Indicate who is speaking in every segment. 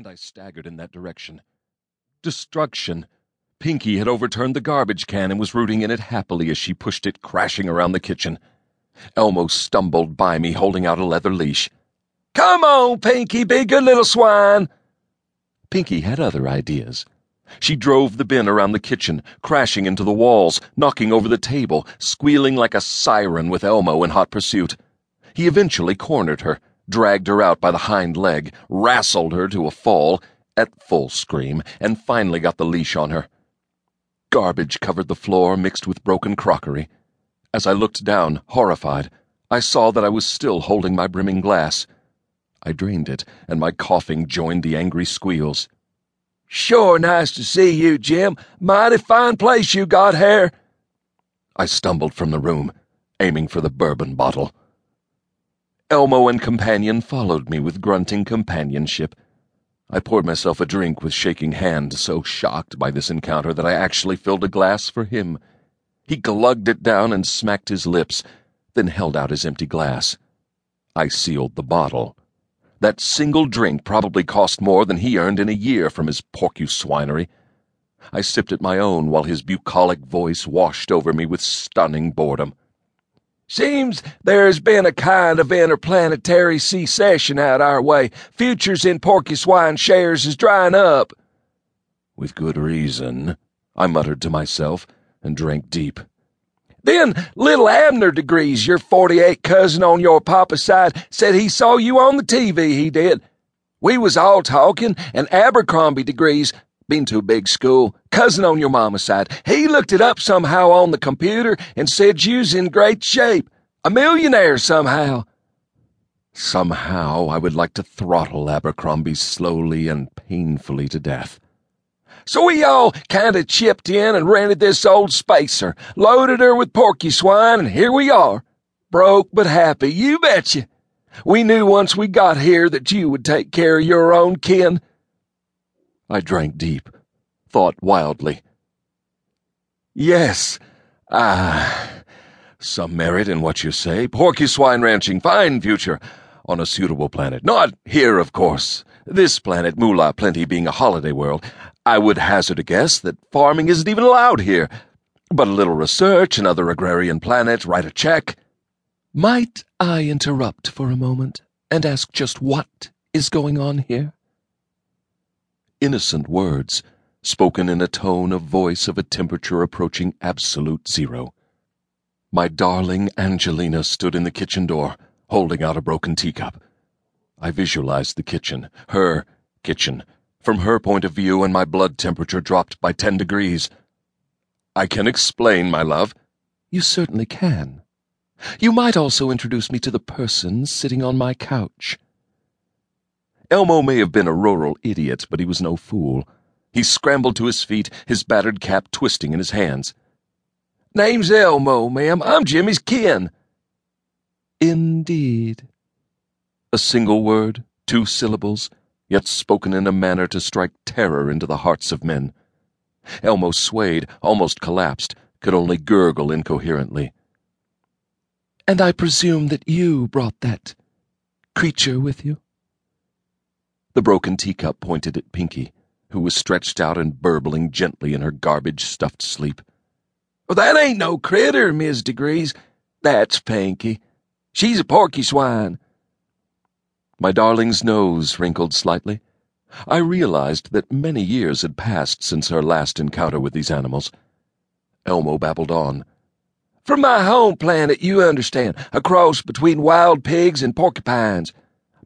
Speaker 1: and I staggered in that direction. Destruction! Pinky had overturned the garbage can and was rooting in it happily as she pushed it crashing around the kitchen. Elmo stumbled by me, holding out a leather leash. Come on, Pinky, be good little swine. Pinky had other ideas. She drove the bin around the kitchen, crashing into the walls, knocking over the table, squealing like a siren with Elmo in hot pursuit. He eventually cornered her, dragged her out by the hind leg, wrestled her to a fall, at full scream, and finally got the leash on her. Garbage covered the floor, mixed with broken crockery. As I looked down, horrified, I saw that I was still holding my brimming glass. I drained it, and my coughing joined the angry squeals.
Speaker 2: Sure nice to see you, Jim. Mighty fine place you got here.
Speaker 1: I stumbled from the room, aiming for the bourbon bottle. Elmo and companion followed me with grunting companionship. I poured myself a drink with shaking hand, so shocked by this encounter that I actually filled a glass for him. He glugged it down and smacked his lips, then held out his empty glass. I sealed the bottle. That single drink probably cost more than he earned in a year from his porcuswinery. I sipped at my own while his bucolic voice washed over me with stunning boredom.
Speaker 2: Seems there's been a kind of interplanetary secession out our way. Futures in Porcuswine shares is drying up.
Speaker 1: With good reason, I muttered to myself and drank deep.
Speaker 2: Then little Abner diGriz, your 48 cousin on your papa's side, said he saw you on the TV, he did. We was all talking, and Abercrombie diGriz been to a big school. Cousin on your mama's side. He looked it up somehow on the computer and said you's in great shape. A millionaire somehow.
Speaker 1: Somehow I would like to throttle Abercrombie slowly and painfully to death.
Speaker 2: So we all kind of chipped in and rented this old spacer, loaded her with porcuswine, and here we are. Broke but happy, you betcha. We knew once we got here that you would take care of your own kin.
Speaker 1: I drank deep, thought wildly. Yes, ah, some merit in what you say. Porcuswine ranching, fine future, on a suitable planet. Not here, of course. This planet, Moolaplenty, being a holiday world, I would hazard a guess that farming isn't even allowed here. But a little research, another agrarian planet, write a check.
Speaker 3: Might I interrupt for a moment and ask just what is going on here?
Speaker 1: Innocent words, spoken in a tone of voice of a temperature approaching absolute zero. My darling Angelina stood in the kitchen door, holding out a broken teacup. I visualized the kitchen, her kitchen, from her point of view, and my blood temperature dropped by ten degrees. I can explain, my love.
Speaker 3: You certainly can. You might also introduce me to the person sitting on my couch.
Speaker 1: Elmo may have been a rural idiot, but he was no fool. He scrambled to his feet, his battered cap twisting in his hands.
Speaker 2: Name's Elmo, ma'am. I'm Jimmy's kin.
Speaker 3: Indeed.
Speaker 1: A single word, two syllables, yet spoken in a manner to strike terror into the hearts of men. Elmo swayed, almost collapsed, could only gurgle incoherently.
Speaker 3: And I presume that you brought that creature with you?
Speaker 1: The broken teacup pointed at Pinky, who was stretched out and burbling gently in her garbage stuffed sleep.
Speaker 2: Well, that ain't no critter, Miss diGriz. That's Pinky. She's a porcuswine.
Speaker 1: My darling's nose wrinkled slightly. I realized that many years had passed since her last encounter with these animals. Elmo babbled on.
Speaker 2: From my home planet, you understand, a cross between wild pigs and porcupines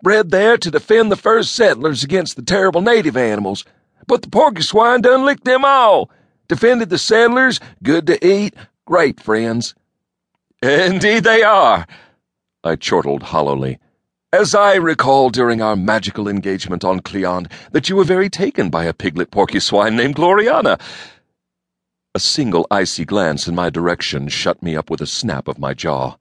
Speaker 2: bred there to defend the first settlers against the terrible native animals. But the porcuswine done licked them all. Defended the settlers, good to eat, great friends.
Speaker 1: Indeed they are, I chortled hollowly. As I recall during our magical engagement on Cleon, that you were very taken by a piglet porcuswine named Gloriana. A single icy glance in my direction shut me up with a snap of my jaw.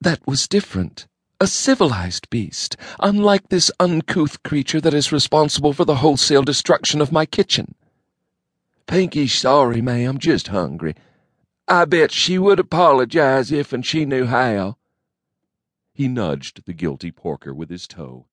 Speaker 3: That was different a civilized beast, unlike this uncouth creature that is responsible for the wholesale destruction of my kitchen.
Speaker 2: Pinky's sorry, ma'am, just hungry. I bet she would apologize if and she knew how.
Speaker 1: He nudged the guilty porker with his toe.